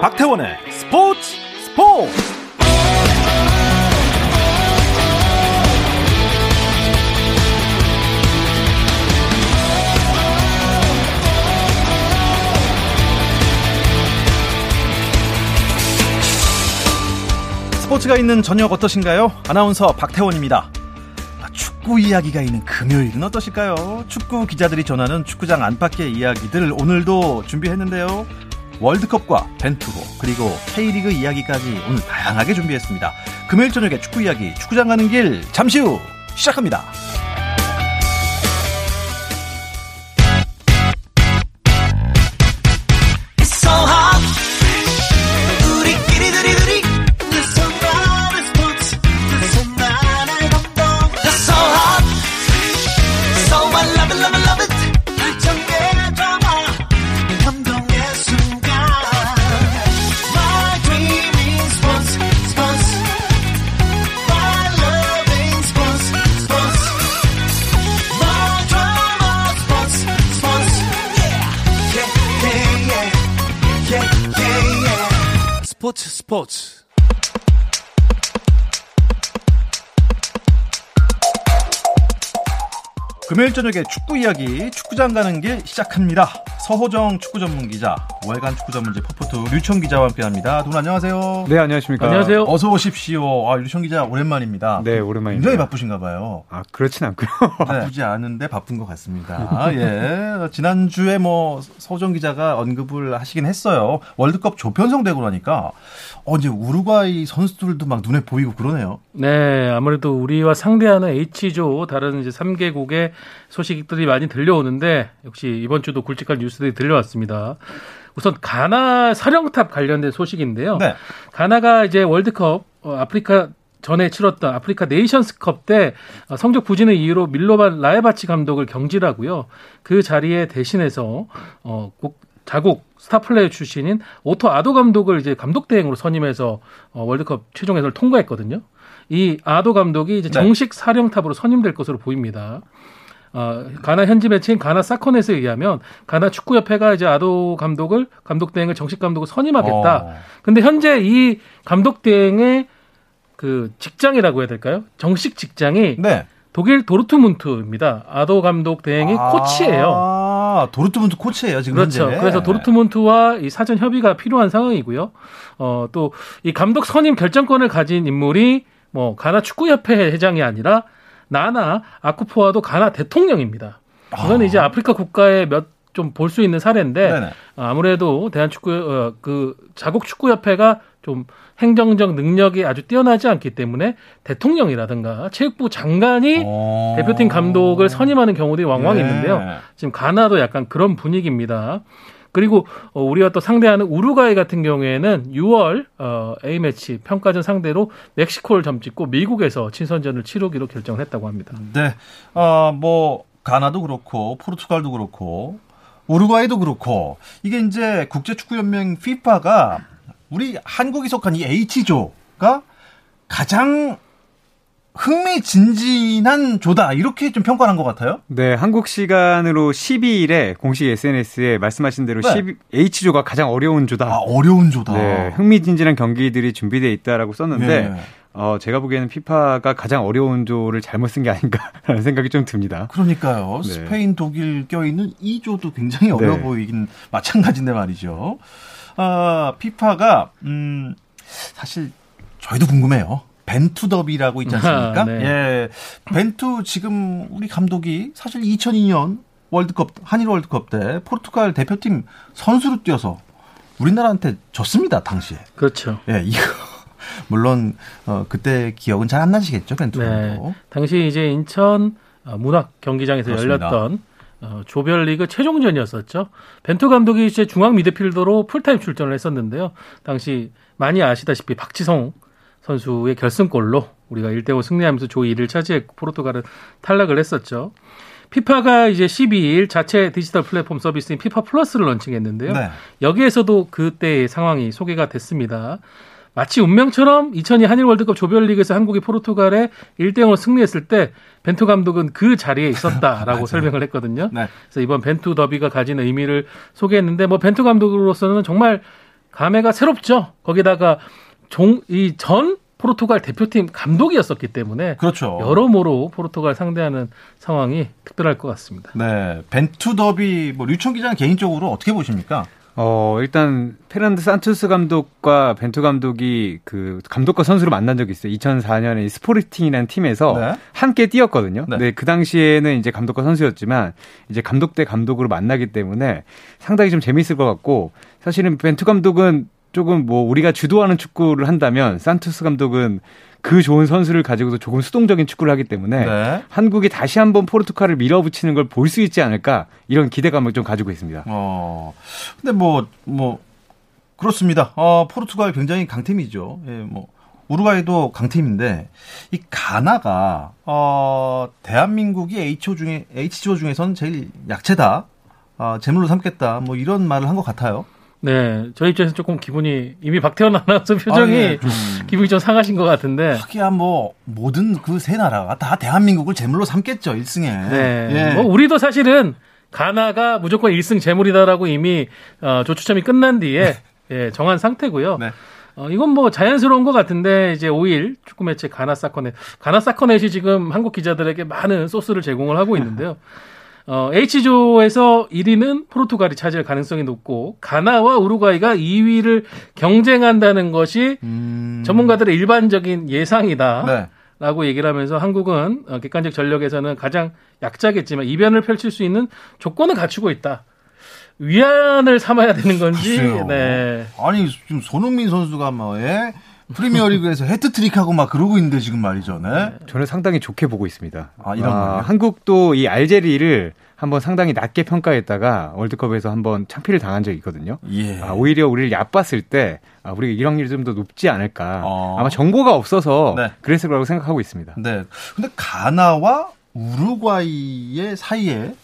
박태원의 스포츠 스포츠 스포츠가 있는 저녁 어떠신가요? 아나운서 박태원입니다. 아, 축구 이야기가 있는 금요일은 어떠실까요? 축구 기자들이 전하는 축구장 안팎의 이야기들 오늘도 준비했는데요. 월드컵과 벤투호 그리고 K리그 이야기까지 오늘 다양하게 준비했습니다. 금요일 저녁에 축구 이야기 축구장 가는 길 잠시 후 시작합니다. 금요일 저녁에 축구 이야기 축구장 가는 길 시작합니다. 서호정 축구 전문 기자, 월간 축구 전문지 퍼포트 류청 기자와 함께합니다. 두 분 안녕하세요. 네 안녕하십니까. 안녕하세요. 어서 오십시오. 아, 류청 기자 오랜만입니다. 네 오랜만입니다. 굉장히 바쁘신가 봐요. 아 그렇진 않고요. 바쁘지 않은데 바쁜 것 같습니다. 예. 지난 주에 뭐 서호정 기자가 언급을 하시긴 했어요. 월드컵 조편성 되고 나니까 어 이제 우루과이 선수들도 막 눈에 보이고 그러네요. 네, 아무래도 우리와 상대하는 H조 다른 이제 3개국의 소식들이 많이 들려오는데 역시 이번 주도 굵직한 뉴스들이 들려왔습니다. 우선 가나 사령탑 관련된 소식인데요. 네. 가나가 이제 월드컵 어, 아프리카 전에 치렀던 아프리카 네이션스컵 때 어, 성적 부진을 이유로 밀로반 라에바치 감독을 경질하고요. 그 자리에 대신해서 어, 국- 자국 스타 플레이어 출신인 오토 아도 감독을 이제 감독 대행으로 선임해서 어, 월드컵 최종 예선을 통과했거든요. 이 아도 감독이 이제 네. 정식 사령탑으로 선임될 것으로 보입니다. 어, 가나 현지 매체인 가나 사커넷에 의하면 가나 축구협회가 이제 아도 감독을 감독 대행을 정식 감독을 선임하겠다. 어. 근데 현재 이 감독 대행의 그 직장이라고 해야 될까요? 정식 직장이 네. 독일 도르트문트입니다. 아도 감독 대행이 아, 코치예요. 도르트문트 코치예요 지금 그렇죠. 현재. 그래서 도르트문트와 이 사전 협의가 필요한 상황이고요. 어, 또 이 감독 선임 결정권을 가진 인물이 뭐 가나 축구협회 회장이 아니라 나나 아쿠포아도 가나 대통령입니다. 이거는 이제 아프리카 국가의 몇 좀 볼 수 있는 사례인데 네네. 어, 아무래도 대한축구 어, 그 자국 축구협회가 좀 행정적 능력이 아주 뛰어나지 않기 때문에 대통령이라든가 체육부 장관이 어. 대표팀 감독을 선임하는 경우들이 왕왕 예. 있는데요. 지금 가나도 약간 그런 분위기입니다. 그리고 어, 우리가 또 상대하는 우루과이 같은 경우에는 6월 어, A 매치 평가전 상대로 멕시코를 점찍고 미국에서 친선전을 치르기로 결정을 했다고 합니다. 네. 어, 뭐 가나도 그렇고 포르투갈도 그렇고 우루과이도 그렇고 이게 이제 국제 축구 연맹 FIFA가 우리 한국이 속한 이 H조가 가장 흥미진진한 조다 이렇게 좀 평가한 것 같아요. 네 한국 시간으로 12일에 공식 SNS에 말씀하신 대로 네. 12, H조가 가장 어려운 조다. 아 어려운 조다. 네 흥미진진한 경기들이 준비되어 있다라고 썼는데 예. 어, 제가 보기에는 피파가 가장 어려운 조를 잘못 쓴 게 아닌가라는 생각이 좀 듭니다. 그러니까요. 네. 스페인, 독일 껴있는 이 조도 굉장히 어려워 네. 보이긴 마찬가지인데 말이죠. 아, 피파가 음 사실 저희도 궁금해요. 벤투 더비라고 있지 않습니까? 아, 네. 예. 벤투 지금 우리 감독이 사실 2002년 월드컵 한일 월드컵 때 포르투갈 대표팀 선수로 뛰어서 우리나라한테 졌습니다, 당시에. 그렇죠. 예, 이거 물론 어 그때 기억은 잘 안 나시겠죠, 벤투 네. 당시 이제 인천 어, 문학 경기장에서 그렇습니다. 열렸던 어, 조별리그 최종전이었었죠. 벤투 감독이 이제 중앙 미드필더로 풀타임 출전을 했었는데요. 당시 많이 아시다시피 박지성 선수의 결승골로 우리가 1대0 승리하면서 조 2위를 차지했고 포르투갈은 탈락을 했었죠. 피파가 이제 12일 자체 디지털 플랫폼 서비스인 피파 플러스를 런칭했는데요. 네. 여기에서도 그때의 상황이 소개가 됐습니다. 마치 운명처럼 2002 한일 월드컵 조별리그에서 한국이 포르투갈에 1대 0으로 승리했을 때 벤투 감독은 그 자리에 있었다라고 설명을 했거든요. 네. 그래서 이번 벤투 더비가 가진 의미를 소개했는데 뭐 벤투 감독으로서는 정말 감회가 새롭죠. 거기다가 종 이 전 포르투갈 대표팀 감독이었었기 때문에 그렇죠. 여러모로 포르투갈 상대하는 상황이 특별할 것 같습니다. 네, 벤투 더비 뭐 류청 기자는 개인적으로 어떻게 보십니까? 어, 일단 페르난두 산투스 감독과 벤투 감독이 그 감독과 선수로 만난 적이 있어요. 2004년에 스포르팅이라는 팀에서 네. 함께 뛰었거든요. 네. 네. 그 당시에는 이제 감독과 선수였지만 이제 감독 대 감독으로 만나기 때문에 상당히 좀 재미있을 것 같고 사실은 벤투 감독은 조금 뭐 우리가 주도하는 축구를 한다면 산투스 감독은 그 좋은 선수를 가지고도 조금 수동적인 축구를 하기 때문에 네. 한국이 다시 한번 포르투갈을 밀어붙이는 걸 볼 수 있지 않을까 이런 기대감을 좀 가지고 있습니다. 어, 근데 뭐, 뭐, 그렇습니다. 어, 포르투갈 굉장히 강팀이죠. 예, 뭐, 우루과이도 강팀인데, 이 가나가, 어, 대한민국이 H조 중에, H조 중에선 제일 약체다. 어, 제물로 삼겠다. 뭐 이런 말을 한 것 같아요. 네, 저희 입장에서 조금 기분이 이미 박태원 아나운서 표정이 아, 예, 좀. 기분이 좀 상하신 것 같은데. 하기야 뭐, 모든 그 세 나라가 다 대한민국을 제물로 삼겠죠, 1승에. 네, 예. 뭐 우리도 사실은 가나가 무조건 1승 재물이다라고 이미 어, 조추첨이 끝난 뒤에 예, 정한 상태고요. 네. 어, 이건 뭐 자연스러운 것 같은데 이제 5일 축구 매체 가나 사커넷, 가나 사커넷이 지금 한국 기자들에게 많은 소스를 제공을 하고 있는데요. 어, H조에서 1위는 포르투갈이 차지할 가능성이 높고 가나와 우루과이가 2위를 경쟁한다는 것이 음. 전문가들의 일반적인 예상이다. 네. 라고 얘기를 하면서 한국은 어, 객관적 전력에서는 가장 약자겠지만 이변을 펼칠 수 있는 조건을 갖추고 있다. 위안을 삼아야 되는 건지. 글쎄요. 네. 아니 지금 손흥민 선수가 뭐 예? 프리미어리그에서 헤트트릭하고 막 그러고 있는데 지금 말이죠. 네. 저는 상당히 좋게 보고 있습니다. 아, 이런 말이요? 한국도 이 알제리를 한번 상당히 낮게 평가했다가 월드컵에서 한번 참패를 당한 적이 있거든요. 예. 아, 오히려 우리를 얕봤을 때 아, 우리가 이런 확률이 좀 더 높지 않을까. 어. 아마 정보가 없어서 네. 그랬을 거라고 생각하고 있습니다. 네. 근데 가나와 우루과이의 사이에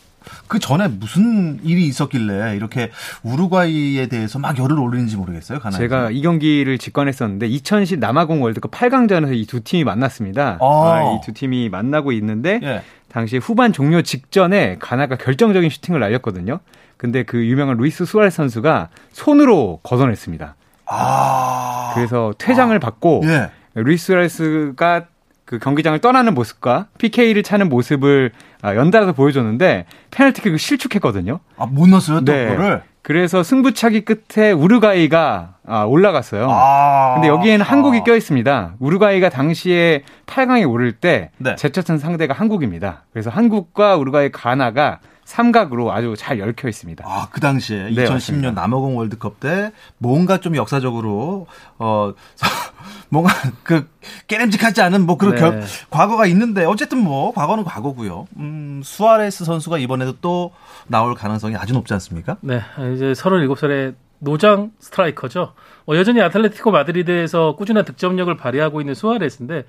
그 전에 무슨 일이 있었길래 이렇게 우루과이에 대해서 막 열을 올리는지 모르겠어요. 가나. 제가 이 경기를 직관했었는데 2010 남아공 월드컵 8강전에서 이 두 팀이 만났습니다. 아. 이두 팀이 만나고 있는데 예. 당시 후반 종료 직전에 가나가 결정적인 슈팅을 날렸거든요. 근데 그 유명한 루이스 수아레스 선수가 손으로 걷어냈습니다. 아. 그래서 퇴장을 받고 예. 루이스 수아레스가 그 경기장을 떠나는 모습과 PK를 차는 모습을 아, 연달아서 보여줬는데 페널티킥을 실축했거든요. 아, 못 넣었어요, 또 네. 그거를. 그래서 승부차기 끝에 우루과이가 아, 올라갔어요. 아. 근데 여기에는 아. 한국이 껴 있습니다. 우루과이가 당시에 8강에 오를 때 네. 제쳤던 상대가 한국입니다. 그래서 한국과 우루과이 가나가 삼각으로 아주 잘 얽혀 있습니다. 아, 그 당시에 네, 2010년 맞습니다. 남아공 월드컵 때 뭔가 좀 역사적으로 어 뭔가 그 깨름직하지 않은 뭐 그런 네. 결, 과거가 있는데 어쨌든 뭐 과거는 과거고요. 음, 수아레스 선수가 이번에도 또 나올 가능성이 아주 높지 않습니까? 네. 이제 37살의 노장 스트라이커죠. 어, 여전히 아틀레티코 마드리드에서 꾸준한 득점력을 발휘하고 있는 수아레스인데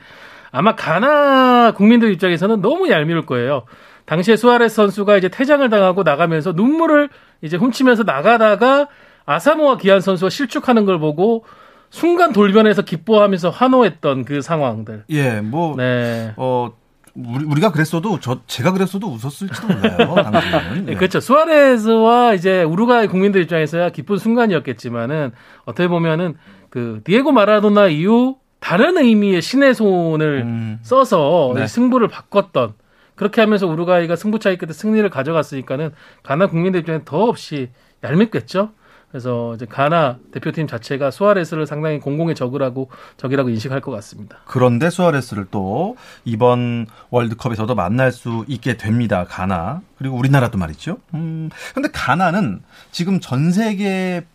아마 가나 국민들 입장에서는 너무 얄미울 거예요. 당시에 수아레스 선수가 이제 퇴장을 당하고 나가면서 눈물을 이제 훔치면서 나가다가 아사모아 기한 선수가 실축하는 걸 보고 순간 돌변해서 기뻐하면서 환호했던 그 상황들. 예, 뭐 네. 어. 우리, 우리가 그랬어도 저 제가 그랬어도 웃었을지도 몰라요. 당시에는. 네, 예. 그렇죠. 수아레스와 이제 우루과이 국민들 입장에서야 기쁜 순간이었겠지만은 어떻게 보면은 그 디에고 마라도나 이후 다른 의미의 신의 손을 음. 써서 네. 승부를 바꿨던 그렇게 하면서 우루과이가 승부차기 끝에 승리를 가져갔으니까는 가나 국민들 입장에 더없이 얄밉겠죠. 그래서 이제 가나 대표팀 자체가 수아레스를 상당히 공공의 적이라고 적이라고 인식할 것 같습니다. 그런데 수아레스를 또 이번 월드컵에서도 만날 수 있게 됩니다. 가나. 그리고 우리나라도 말이죠. 음. 근데 가나는 지금 전 세계에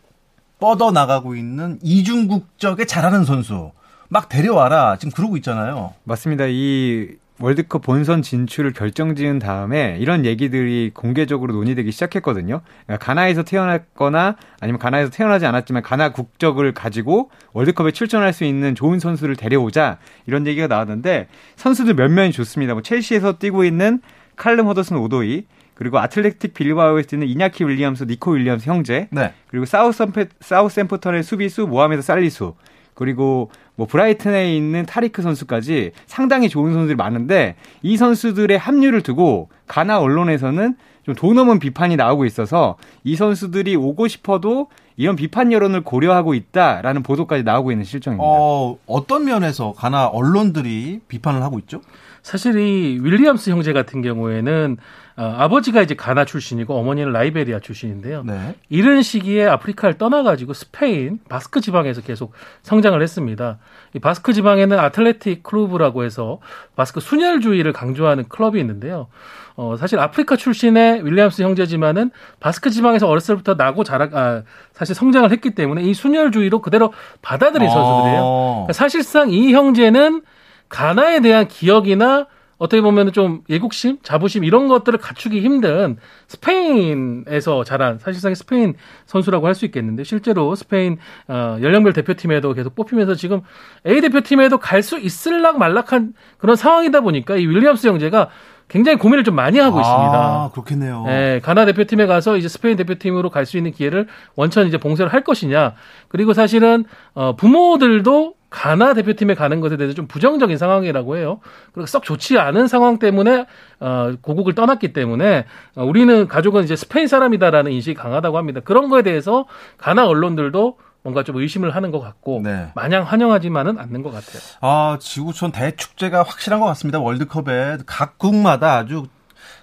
뻗어 나가고 있는 이중 국적에 잘하는 선수 막 데려와라. 지금 그러고 있잖아요. 맞습니다. 이 월드컵 본선 진출을 결정지은 다음에 이런 얘기들이 공개적으로 논의되기 시작했거든요. 그러니까 가나에서 태어났거나 아니면 가나에서 태어나지 않았지만 가나 국적을 가지고 월드컵에 출전할 수 있는 좋은 선수를 데려오자 이런 얘기가 나왔는데 선수들 몇 명이 좋습니다. 뭐 첼시에서 뛰고 있는 칼름 허더슨 오도이 그리고 아틀레틱 빌바오에서 뛰는 이냐키 윌리엄스, 니코 윌리엄스 형제 네. 그리고 사우샘페, 사우샘프턴의 수비수 모하메드 살리수 그리고 뭐 브라이튼에 있는 타리크 선수까지 상당히 좋은 선수들이 많은데 이 선수들의 합류를 두고 가나 언론에서는 좀 도 넘은 비판이 나오고 있어서 이 선수들이 오고 싶어도 이런 비판 여론을 고려하고 있다라는 보도까지 나오고 있는 실정입니다. 어, 어떤 면에서 가나 언론들이 비판을 하고 있죠? 사실 이 윌리엄스 형제 같은 경우에는 어, 아버지가 이제 가나 출신이고 어머니는 라이베리아 출신인데요. 네. 어린 시기에 아프리카를 떠나가지고 스페인 바스크 지방에서 계속 성장을 했습니다. 이 바스크 지방에는 아틀레틱 클루브라고 해서 바스크 순혈주의를 강조하는 클럽이 있는데요. 어, 사실 아프리카 출신의 윌리엄스 형제지만은 바스크 지방에서 어렸을 때부터 나고 자라, 아, 사실 성장을 했기 때문에 이 순혈주의로 그대로 받아들인 선수들이에요. 어. 그러니까 사실상 이 형제는 가나에 대한 기억이나 어떻게 보면 좀 애국심, 자부심 이런 것들을 갖추기 힘든 스페인에서 자란 사실상 스페인 선수라고 할 수 있겠는데 실제로 스페인 어, 연령별 대표팀에도 계속 뽑히면서 지금 A 대표팀에도 갈 수 있을락 말락한 그런 상황이다 보니까 이 윌리엄스 형제가 굉장히 고민을 좀 많이 하고 있습니다. 아, 그렇겠네요. 예, 가나 대표팀에 가서 이제 스페인 대표팀으로 갈 수 있는 기회를 원천 이제 봉쇄를 할 것이냐. 그리고 사실은 어 부모들도 가나 대표팀에 가는 것에 대해서 좀 부정적인 상황이라고 해요. 그리고 썩 좋지 않은 상황 때문에 어 고국을 떠났기 때문에 어, 우리는 가족은 이제 스페인 사람이다라는 인식이 강하다고 합니다. 그런 거에 대해서 가나 언론들도 뭔가 좀 의심을 하는 것 같고 네. 마냥 환영하지만은 않는 것 같아요. 아, 지구촌 대축제가 확실한 것 같습니다. 월드컵에 각국마다 아주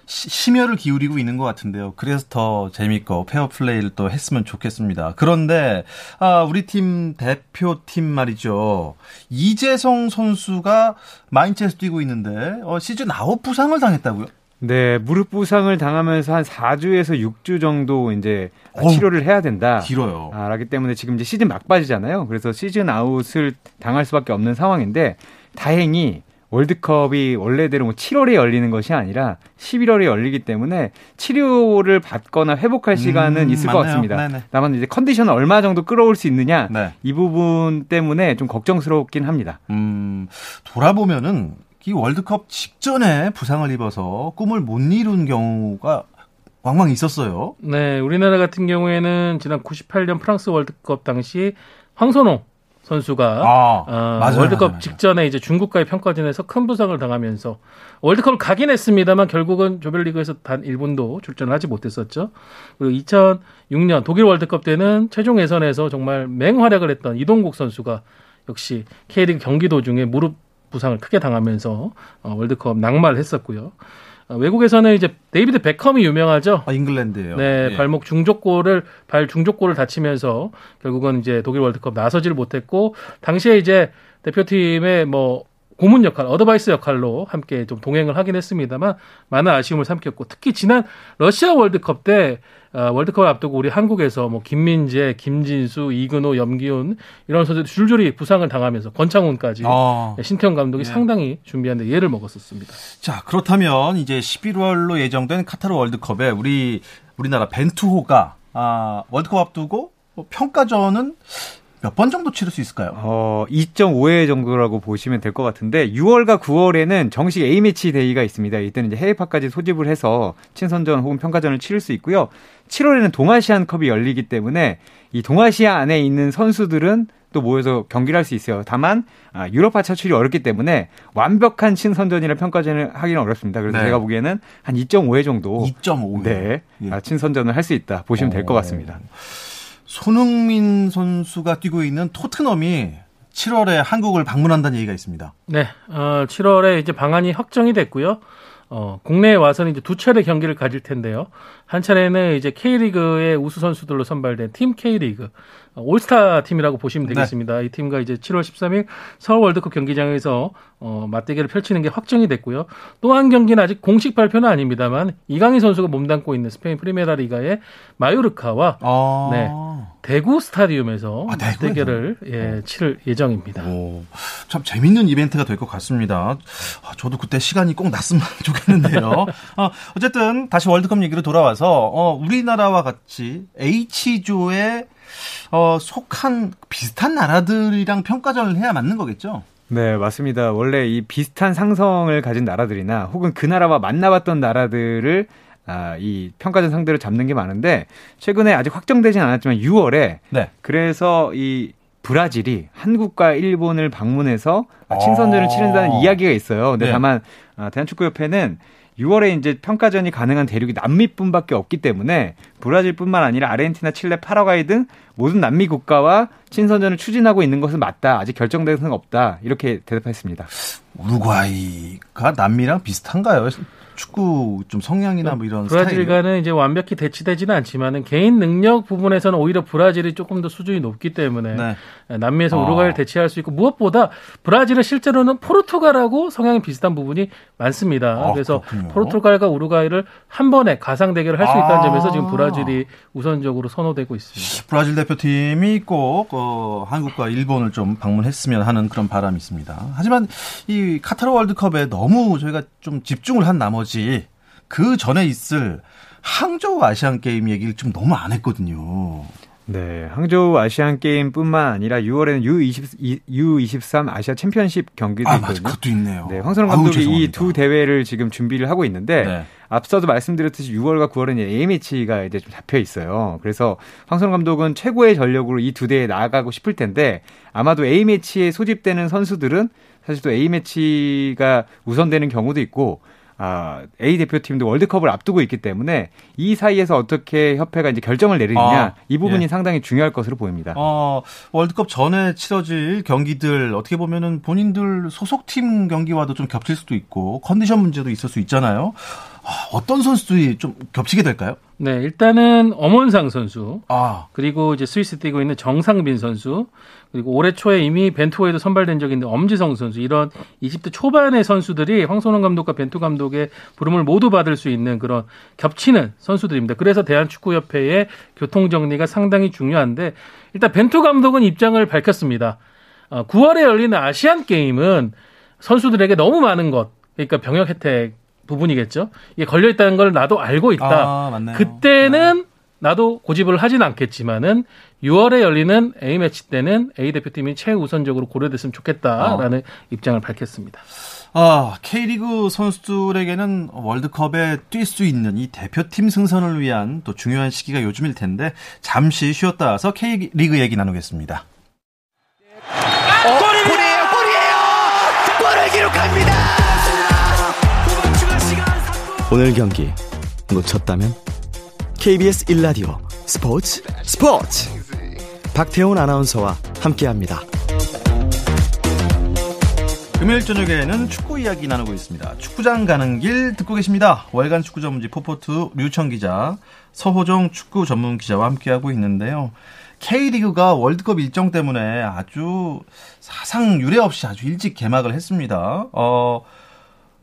시- 심혈을 기울이고 있는 것 같은데요. 그래서 더 재밌고 페어플레이를 또 했으면 좋겠습니다. 그런데 아, 우리 팀 대표팀 말이죠. 이재성 선수가 마인츠에서 뛰고 있는데 어, 시즌 아웃 부상을 당했다고요? 네, 무릎 부상을 당하면서 한 4주에서 6주 정도 이제 어우, 치료를 해야 된다. 길어요. 아, 라기 때문에 지금 이제 시즌 막바지잖아요. 그래서 시즌 아웃을 당할 수밖에 없는 상황인데 다행히 월드컵이 원래대로 뭐 7월에 열리는 것이 아니라 11월에 열리기 때문에 치료를 받거나 회복할 시간은 음, 있을 것 맞네요. 같습니다. 네네. 다만 이제 컨디션을 얼마 정도 끌어올 수 있느냐 네. 이 부분 때문에 좀 걱정스럽긴 합니다. 음, 돌아보면은 이 월드컵 직전에 부상을 입어서 꿈을 못 이룬 경우가 왕왕 있었어요. 네, 우리나라 같은 경우에는 지난 98년 프랑스 월드컵 당시 황선홍 선수가 아, 어, 맞아요, 월드컵 맞아요, 맞아요. 직전에 이제 중국과의 평가전에서 큰 부상을 당하면서 월드컵을 가긴 했습니다만 결국은 조별리그에서 단 1분도 출전을 하지 못했었죠. 그리고 2006년 독일 월드컵 때는 최종 예선에서 정말 맹활약을 했던 이동국 선수가 역시 K리그 경기 도중에 무릎 부상을 크게 당하면서 어, 월드컵 낙마를 했었고요. 어, 외국에서는 이제 데이비드 베컴이 유명하죠. 아, 잉글랜드예요. 네, 예. 발목 중족골을 발 중족골을 다치면서 결국은 이제 독일 월드컵 나서지를 못했고 당시에 이제 대표팀의 뭐 고문 역할, 어드바이스 역할로 함께 좀 동행을 하긴 했습니다만 많은 아쉬움을 삼켰고 특히 지난 러시아 월드컵 때 어, 월드컵을 앞두고 우리 한국에서 뭐 김민재, 김진수, 이근호, 염기훈 이런 선수들 줄줄이 부상을 당하면서 권창훈까지 아, 신태용 감독이 네. 상당히 준비하는데 애를 먹었었습니다. 자, 그렇다면 이제 11월로 예정된 카타르 월드컵에 우리 우리나라 벤투호가 아, 월드컵 앞두고 뭐 평가전은 몇 번 정도 치를 수 있을까요? 어, 2.5회 정도라고 보시면 될 것 같은데 6월과 9월에는 정식 A매치 데이가 있습니다. 이때는 이제 해외파까지 소집을 해서 친선전 혹은 평가전을 치를 수 있고요. 7월에는 동아시안 컵이 열리기 때문에 이 동아시아 안에 있는 선수들은 또 모여서 경기를 할 수 있어요. 다만 아, 유럽파 차출이 어렵기 때문에 완벽한 친선전이나 평가전을 하기는 어렵습니다. 그래서 네. 제가 보기에는 한 2.5회 정도 2.5. 네, 예. 아, 친선전을 할 수 있다 보시면 될것 어. 같습니다. 손흥민 선수가 뛰고 있는 토트넘이 7월에 한국을 방문한다는 얘기가 있습니다. 네, 어, 7월에 이제 방안이 확정이 됐고요. 어, 국내에 와서는 이제 두 차례 경기를 가질 텐데요. 한 차례는 이제 K리그의 우수 선수들로 선발된 팀 K리그 어, 올스타 팀이라고 보시면 네. 되겠습니다. 이 팀과 이제 7월 13일 서울 월드컵 경기장에서 어, 맞대결을 펼치는 게 확정이 됐고요. 또 한 경기는 아직 공식 발표는 아닙니다만 이강인 선수가 몸담고 있는 스페인 프리메라 리가의 마요르카와 아. 네. 대구 스타디움에서 아? 맞대결을 예, 치를 예정입니다. 오, 참 재밌는 이벤트가 될 것 같습니다. 아, 저도 그때 시간이 꼭 났으면 좋겠는데요. 어, 어쨌든 다시 월드컵 얘기로 돌아와서 어, 우리나라와 같이 H조에 어, 속한 비슷한 나라들이랑 평가전을 해야 맞는 거겠죠? 네, 맞습니다. 원래 이 비슷한 상성을 가진 나라들이나 혹은 그 나라와 만나봤던 나라들을 아, 이 평가전 상대로 잡는 게 많은데 최근에 아직 확정되진 않았지만 6월에 네. 그래서 이 브라질이 한국과 일본을 방문해서 친선전을 어. 치른다는 이야기가 있어요. 근데 네. 다만 아, 대한축구협회는 6월에 이제 평가전이 가능한 대륙이 남미뿐밖에 없기 때문에 브라질뿐만 아니라 아르헨티나, 칠레, 파라과이 등 모든 남미 국가와 친선전을 추진하고 있는 것은 맞다. 아직 결정된 것은 없다. 이렇게 대답했습니다. 우루과이가 남미랑 비슷한가요? 축구 좀 성향이나 뭐 이런 스타일. 브라질과는 이제 완벽히 대치되지는 않지만은 개인 능력 부분에서는 오히려 브라질이 조금 더 수준이 높기 때문에 네. 남미에서 아. 우루과이를 대체할 수 있고 무엇보다 브라질은 실제로는 포르투갈하고 성향이 비슷한 부분이 많습니다. 아, 그래서 그렇군요. 포르투갈과 우루과이를 한 번에 가상 대결을 할 수 있다는 아. 점에서 지금 브라질이 우선적으로 선호되고 있습니다. 브라질 대표팀이 꼭 어, 한국과 일본을 좀 방문했으면 하는 그런 바람이 있습니다. 하지만 이 카타르 월드컵에 너무 저희가 좀 집중을 한 나머지 그 전에 있을 항저우 아시안 게임 얘기를 좀 너무 안 했거든요. 네, 항저우 아시안 게임뿐만 아니라 6월에는 U20, U23 아시아 챔피언십 경기도 아, 맞아. 있거든요. 그것도 있네요. 네, 황선홍 감독이 이. 두 대회를 지금 준비를 하고 있는데 네. 앞서도 말씀드렸듯이 6월과 9월은 A매치가 이제 좀 잡혀 있어요. 그래서 황선홍 감독은 최고의 전력으로 이 두 대회에 나아가고 싶을 텐데 아마도 A매치에 소집되는 선수들은 사실 또 A매치가 우선되는 경우도 있고 아, A 대표팀도 월드컵을 앞두고 있기 때문에 이 사이에서 어떻게 협회가 이제 결정을 내리느냐 아, 이 부분이 예. 상당히 중요할 것으로 보입니다. 어, 월드컵 전에 치러질 경기들 어떻게 보면은 본인들 소속팀 경기와도 좀 겹칠 수도 있고 컨디션 문제도 있을 수 있잖아요. 아, 어떤 선수들이 좀 겹치게 될까요? 네, 일단은 엄원상 선수 아, 그리고 이제 스위스 뛰고 있는 정상빈 선수 그리고 올해 초에 이미 벤투호에도 선발된 적이 있는 엄지성 선수 이런 20대 초반의 선수들이 황선홍 감독과 벤투 감독의 부름을 모두 받을 수 있는 그런 겹치는 선수들입니다. 그래서 대한축구협회의 교통 정리가 상당히 중요한데 일단 벤투 감독은 입장을 밝혔습니다. 어, 9월에 열리는 아시안 게임은 선수들에게 너무 많은 것 그러니까 병역 혜택 부분이겠죠. 이게 걸려 있다는 걸 나도 알고 있다. 아, 맞네요. 그때는 나도 고집을 하진 않겠지만은 6월에 열리는 A매치 때는 A 대표팀이 최우선적으로 고려됐으면 좋겠다라는 입장을 밝혔습니다. 아, K리그 선수들에게는 월드컵에 뛸 수 있는 이 대표팀 승선을 위한 또 중요한 시기가 요즘일 텐데 잠시 쉬었다 와서 K리그 얘기 나누겠습니다. 골이에요, 골이에요! 골을 기록합니다! 오늘 경기 놓쳤다면 KBS 1라디오 스포츠 스포츠 박태훈 아나운서와 함께합니다. 금요일 저녁에는 축구 이야기 나누고 있습니다. 축구장 가는 길 듣고 계십니다. 월간 축구 전문지 포포트 류청 기자, 서호정 축구 전문 기자와 함께하고 있는데요. K리그가 월드컵 일정 때문에 아주 사상 유례 없이 아주 일찍 개막을 했습니다. 어,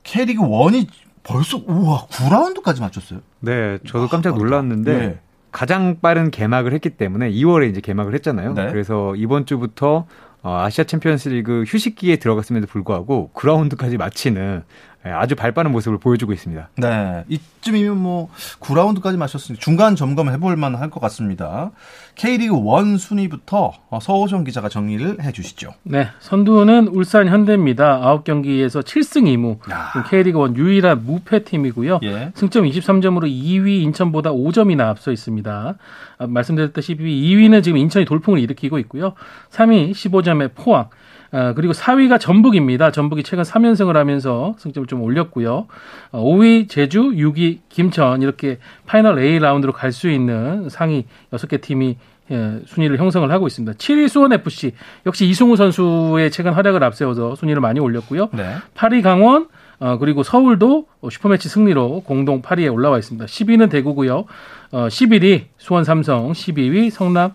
K리그 1이 벌써 우와 9라운드까지 맞췄어요. 네, 저도 깜짝 놀랐는데 네. 가장 빠른 개막을 했기 때문에 2월에 이제 개막을 했잖아요. 네. 그래서 이번 주부터 어, 아시아 챔피언스리그 휴식기에 들어갔음에도 불구하고 9라운드까지 마치는 예, 아주 발빠른 모습을 보여주고 있습니다. 네. 이쯤이면 뭐 9라운드까지 마셨으니 중간 점검 해볼 만할 것 같습니다. K리그 1 순위부터 어, 서호정 기자가 정리를 해 주시죠. 네, 선두는 울산 현대입니다. 9경기에서 7승 2무. 야. K리그 1 유일한 무패 팀이고요. 예. 승점 23점으로 2위 인천보다 5점이나 앞서 있습니다. 아, 말씀드렸다시피 2위는 지금 인천이 돌풍을 일으키고 있고요. 3위 15점의 포항. 아, 그리고 4위가 전북입니다. 전북이 최근 3연승을 하면서 승점을 좀 올렸고요. 어, 5위 제주, 6위 김천 이렇게 파이널 A 라운드로 갈 수 있는 상위 6개 팀이 예, 순위를 형성을 하고 있습니다. 7위 수원FC 역시 이승우 선수의 최근 활약을 앞세워서 순위를 많이 올렸고요. 네. 8위 강원 어, 그리고 서울도 슈퍼매치 승리로 공동 8위에 올라와 있습니다. 10위는 대구고요. 어, 11위 수원 삼성, 12위 성남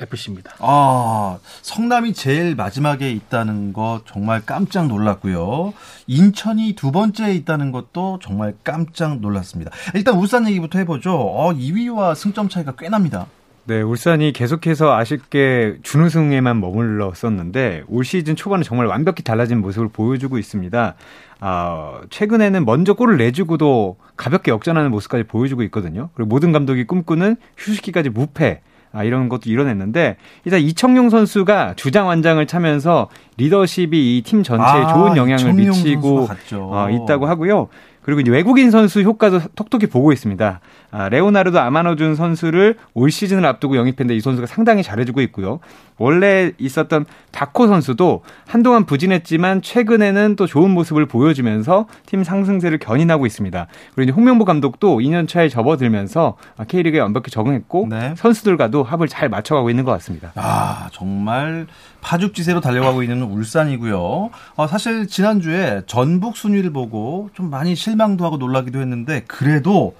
FC입니다. 아, 성남이 제일 마지막에 있다는 것 정말 깜짝 놀랐고요. 인천이 두 번째에 있다는 것도 정말 깜짝 놀랐습니다. 일단 울산 얘기부터 해보죠. 어, 2위와 승점 차이가 꽤 납니다. 네, 울산이 계속해서 아쉽게 준우승에만 머물렀었는데 올 시즌 초반에 정말 완벽히 달라진 모습을 보여주고 있습니다. 아, 최근에는 먼저 골을 내주고도 가볍게 역전하는 모습까지 보여주고 있거든요. 그리고 모든 감독이 꿈꾸는 휴식기까지 무패. 아, 이런 것도 이뤄냈는데, 일단 이청용 선수가 주장 완장을 차면서 리더십이 이 팀 전체에 아, 좋은 영향을 미치고. 어, 있다고 하고요. 그리고 이제 외국인 선수 효과도 톡톡히 보고 있습니다. 아, 레오나르도 아마노준 선수를 올 시즌을 앞두고 영입했는데 이 선수가 상당히 잘해주고 있고요. 원래 있었던 다코 선수도 한동안 부진했지만 최근에는 또 좋은 모습을 보여주면서 팀 상승세를 견인하고 있습니다. 그리고 이제 홍명보 감독도 2년 차에 접어들면서 K리그에 완벽히 적응했고 네. 선수들과도 합을 잘 맞춰가고 있는 것 같습니다. 아, 정말 파죽지세로 달려가고 있는 울산이고요. 어, 사실 지난주에 전북 순위를 보고 좀 많이 실망도 하고 놀라기도 했는데 그래도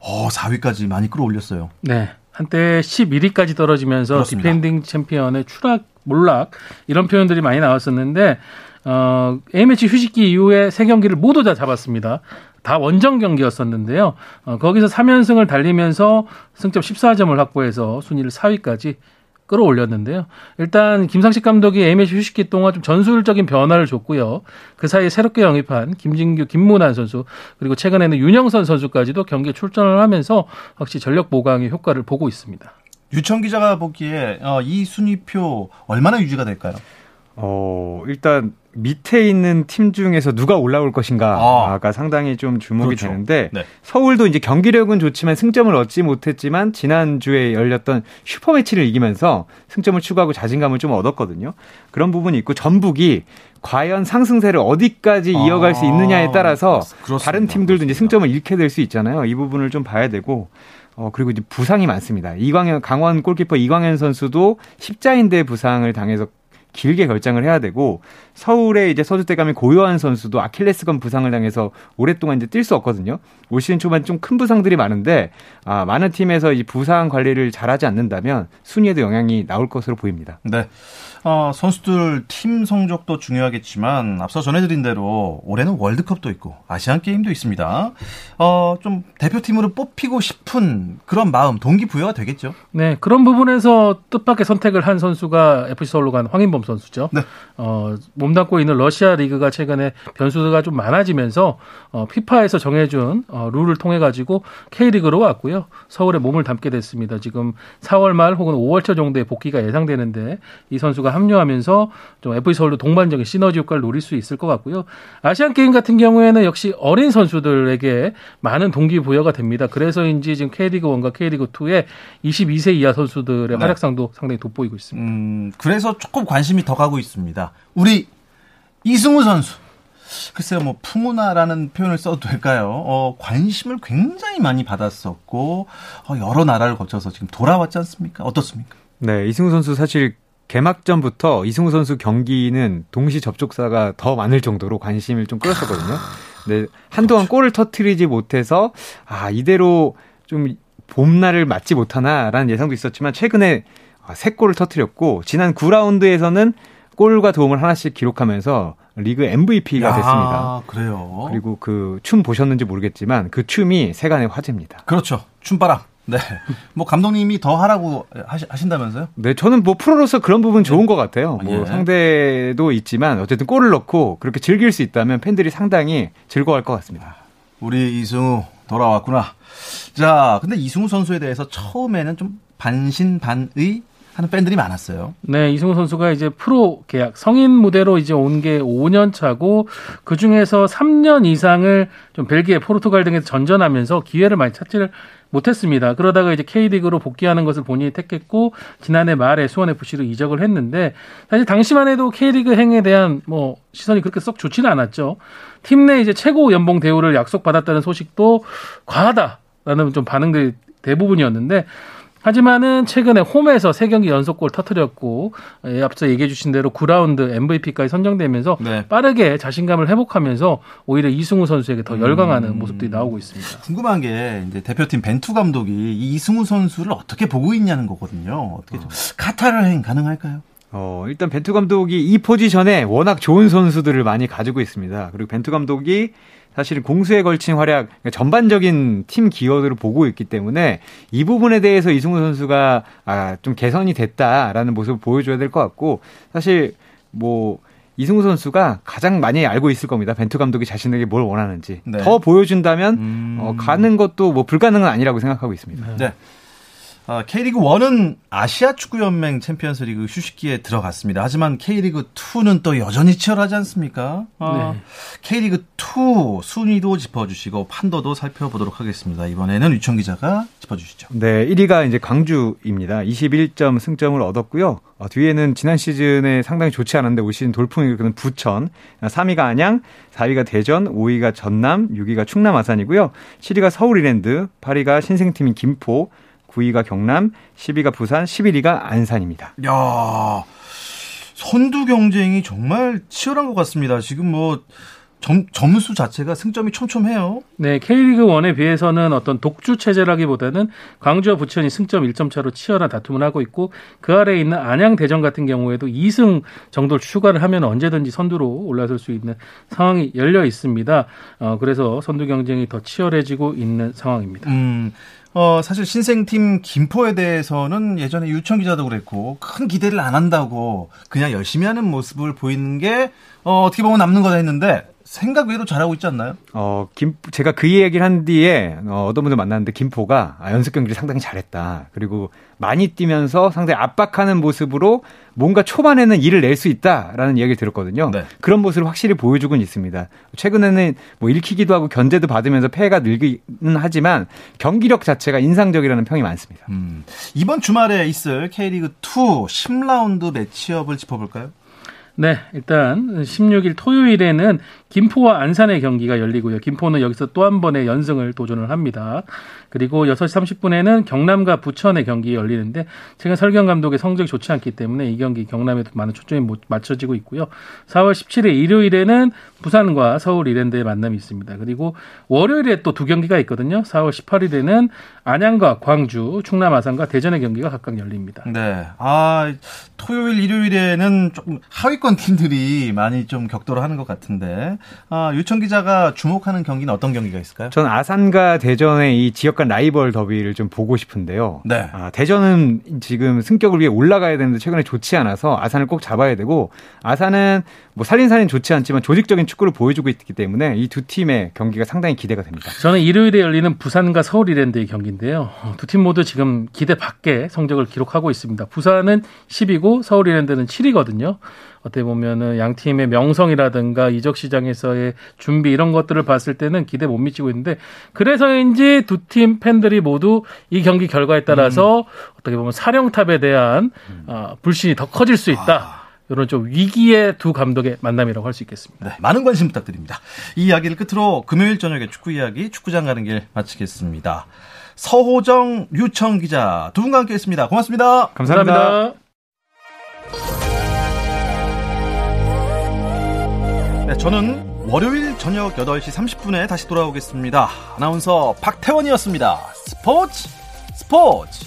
어, 4위까지 많이 끌어올렸어요. 네. 한때 11위까지 떨어지면서 그렇습니다. 디펜딩 챔피언의 추락, 몰락 이런 표현들이 많이 나왔었는데 어, A매치 휴식기 이후에 세 경기를 모두 다 잡았습니다. 다 원정 경기였었는데요. 어, 거기서 3연승을 달리면서 승점 14점을 확보해서 순위를 4위까지 끌어올렸는데요. 일단 김상식 감독이 A매치 휴식기 동안 좀 전술적인 변화를 줬고요. 그 사이에 새롭게 영입한 김진규, 김문환 선수 그리고 최근에는 윤영선 선수까지도 경기에 출전을 하면서 확실히 전력 보강의 효과를 보고 있습니다. 유청 기자가 보기에 어, 이 순위표 얼마나 유지가 될까요? 어, 일단 밑에 있는 팀 중에서 누가 올라올 것인가가 아. 상당히 좀 주목이 그렇죠. 되는데 네. 서울도 이제 경기력은 좋지만 승점을 얻지 못했지만 지난주에 열렸던 슈퍼 매치를 이기면서 승점을 추가하고 자신감을 좀 얻었거든요. 그런 부분이 있고 전북이 과연 상승세를 어디까지 아. 이어갈 수 있느냐에 따라서 그렇습니다. 다른 팀들도 이제 그렇습니다. 승점을 잃게 될 수 있잖아요. 이 부분을 좀 봐야 되고 어, 그리고 이제 부상이 많습니다. 이광현, 강원 골키퍼 이광현 선수도 십자인대 부상을 당해서 길게 결장을 해야 되고 서울의 이제 서주대감의 고요한 선수도 아킬레스건 부상을 당해서 오랫동안 이제 뛸 수 없거든요. 올 시즌 초반 좀 큰 부상들이 많은데 아, 많은 팀에서 이 부상 관리를 잘하지 않는다면 순위에도 영향이 나올 것으로 보입니다. 네. 어, 선수들 팀 성적도 중요하겠지만 앞서 전해드린 대로 올해는 월드컵도 있고 아시안 게임도 있습니다. 어, 좀 대표팀으로 뽑히고 싶은 그런 마음 동기부여가 되겠죠. 네, 그런 부분에서 뜻밖의 선택을 한 선수가 FC 서울로 간 황인범 선수죠. 네. 어, 몸담고 있는 러시아 리그가 최근에 변수가 좀 많아지면서 어, 피파에서 정해준 어, 룰을 통해 가지고 K리그로 왔고요. 서울에 몸을 담게 됐습니다. 지금 4월 말 혹은 5월 초 정도의 복귀가 예상되는데 이 선수가 합류하면서 좀 FC 서울도 동반적인 시너지 효과를 노릴 수 있을 것 같고요. 아시안 게임 같은 경우에는 역시 어린 선수들에게 많은 동기 부여가 됩니다. 그래서인지 지금 K리그 1과 K리그 2에 22세 이하 선수들의 네. 활약상도 상당히 돋보이고 있습니다. 음, 그래서 조금 관심이 더 가고 있습니다. 우리 이승우 선수. 글쎄요, 뭐, 풍우나라는 표현을 써도 될까요? 어, 관심을 굉장히 많이 받았었고, 어, 여러 나라를 거쳐서 지금 돌아왔지 않습니까? 어떻습니까? 네, 이승우 선수 사실 개막전부터 이승우 선수 경기는 동시 접촉사가 더 많을 정도로 관심을 좀 끌었었거든요. 네, 한동안 골을 터트리지 못해서 아 이대로 좀 봄날을 맞지 못하나라는 예상도 있었지만 최근에 아, 세 골을 터트렸고 지난 9라운드에서는 골과 도움을 하나씩 기록하면서 리그 MVP가 됐습니다. 아, 그래요. 그리고 그 춤 보셨는지 모르겠지만 그 춤이 세간의 화제입니다. 그렇죠. 춤바람. 네. 뭐, 감독님이 더 하라고 하시, 하신다면서요? 네, 저는 뭐 프로로서 그런 부분 좋은 것 같아요. 뭐 예. 상대도 있지만 어쨌든 골을 넣고 그렇게 즐길 수 있다면 팬들이 상당히 즐거워할 것 같습니다. 우리 이승우 돌아왔구나. 자, 근데 이승우 선수에 대해서 처음에는 좀 반신반의 하는 팬들이 많았어요. 네, 이승우 선수가 이제 프로 계약 성인 무대로 이제 온 게 5년 차고 그 중에서 3년 이상을 좀 벨기에, 포르투갈 등에서 전전하면서 기회를 많이 찾지를 못했습니다. 그러다가 이제 K리그로 복귀하는 것을 본인이 택했고 지난해 말에 수원 FC로 이적을 했는데 사실 당시만 해도 K리그 행에 대한 뭐 시선이 그렇게 썩 좋지는 않았죠. 팀 내 이제 최고 연봉 대우를 약속받았다는 소식도 과하다라는 좀 반응들이 대부분이었는데 하지만은 최근에 홈에서 세 경기 연속골 터뜨렸고 예, 앞서 얘기해 주신 대로 9라운드 MVP까지 선정되면서 네. 빠르게 자신감을 회복하면서 오히려 이승우 선수에게 더 열광하는 모습들이 나오고 있습니다. 궁금한 게 이제 대표팀 벤투 감독이 이 이승우 선수를 어떻게 보고 있냐는 거거든요. 어떻게 좀 카타르 행 가능할까요? 어, 일단 벤투 감독이 이 포지션에 워낙 좋은 선수들을 많이 가지고 있습니다. 그리고 벤투 감독이 사실 공수에 걸친 활약, 그러니까 전반적인 팀 기여들을 보고 있기 때문에 이 부분에 대해서 이승우 선수가 아, 좀 개선이 됐다라는 모습을 보여줘야 될 것 같고 사실 뭐 이승우 선수가 가장 많이 알고 있을 겁니다. 벤투 감독이 자신에게 뭘 원하는지 네. 더 보여준다면 음. 어, 가는 것도 뭐 불가능은 아니라고 생각하고 있습니다. 네. 어, K리그 1은 아시아 축구연맹 챔피언스리그 휴식기에 들어갔습니다. 하지만 K리그 2는 또 여전히 치열하지 않습니까? 어, 네. K리그 2 순위도 짚어주시고 판도도 살펴보도록 하겠습니다. 이번에는 유청 기자가 짚어주시죠. 네, 1위가 이제 광주입니다. 21점 승점을 얻었고요. 어, 뒤에는 지난 시즌에 상당히 좋지 않았는데 올 시즌 돌풍이 일으키는 부천, 3위가 안양, 4위가 대전, 5위가 전남, 6위가 충남 아산이고요. 7위가 서울 이랜드, 8위가 신생팀인 김포, 9위가 경남, 10위가 부산, 11위가 안산입니다. 야 선두 경쟁이 정말 치열한 것 같습니다. 지금 뭐 점, 점수 자체가 승점이 촘촘해요. 네, K리그 1에 비해서는 어떤 독주 체제라기보다는 광주와 부천이 승점 1점 차로 치열한 다툼을 하고 있고 그 아래에 있는 안양 대전 같은 경우에도 2승 정도를 추가를 하면 언제든지 선두로 올라설 수 있는 상황이 열려 있습니다. 어, 그래서 선두 경쟁이 더 치열해지고 있는 상황입니다. 음, 어, 사실 신생팀 김포에 대해서는 예전에 유청 기자도 그랬고 큰 기대를 안 한다고 그냥 열심히 하는 모습을 보이는 게 어, 어떻게 보면 남는 거다 했는데 생각 외로 잘하고 있지 않나요? 어, 김, 제가 그 얘기를 한 뒤에, 어, 어떤 분들 만났는데, 김포가 아, 연습 경기를 상당히 잘했다. 그리고 많이 뛰면서 상당히 압박하는 모습으로 뭔가 초반에는 일을 낼 수 있다라는 이야기를 들었거든요. 네. 그런 모습을 확실히 보여주고는 있습니다. 최근에는 뭐 읽히기도 하고 견제도 받으면서 패가 늘기는 하지만 경기력 자체가 인상적이라는 평이 많습니다. 음, 이번 주말에 있을 K리그 2 10라운드 매치업을 짚어볼까요? 네, 일단 16일 토요일에는 김포와 안산의 경기가 열리고요. 김포는 여기서 또 한 번의 연승을 도전을 합니다. 그리고 6시 30분에는 경남과 부천의 경기 열리는데 최근 설경 감독의 성적이 좋지 않기 때문에 이 경기 경남에도 많은 초점이 못- 맞춰지고 있고요. 4월 17일 일요일에는 부산과 서울 이랜드의 만남이 있습니다. 그리고 월요일에 또 두 경기가 있거든요. 4월 18일에는 안양과 광주, 충남 아산과 대전의 경기가 각각 열립니다. 네. 아, 토요일, 일요일에는 조금 하위권 팀들이 많이 좀 격돌을 하는 것 같은데, 아, 유청 기자가 주목하는 경기는 어떤 경기가 있을까요? 전 아산과 대전의 이 지역 간 라이벌 더비를 좀 보고 싶은데요. 네. 아, 대전은 지금 승격을 위해 올라가야 되는데 최근에 좋지 않아서 아산을 꼭 잡아야 되고 아산은 뭐 살린살인 좋지 않지만 조직적인 축구를 보여주고 있기 때문에 이 두 팀의 경기가 상당히 기대가 됩니다. 저는 일요일에 열리는 부산과 서울 이랜드의 경기인데요. 두 팀 모두 지금 기대 밖의 성적을 기록하고 있습니다. 부산은 10이고 서울 이랜드는 7이거든요. 어떻게 보면은 양 팀의 명성이라든가 이적 시장에서의 준비 이런 것들을 봤을 때는 기대 못 미치고 있는데 그래서인지 두 팀 팬들이 모두 이 경기 결과에 따라서 어떻게 보면 사령탑에 대한 어, 불신이 더 커질 수 있다. 이런 좀 위기의 두 감독의 만남이라고 할 수 있겠습니다. 네, 많은 관심 부탁드립니다. 이 이야기를 끝으로 금요일 저녁에 축구 이야기, 축구장 가는 길 마치겠습니다. 서호정, 유청 기자 두 분과 함께 했습니다. 고맙습니다. 감사합니다. 네, 저는 월요일 저녁 8시 30분에 다시 돌아오겠습니다. 아나운서 박태원이었습니다. 스포츠, 스포츠.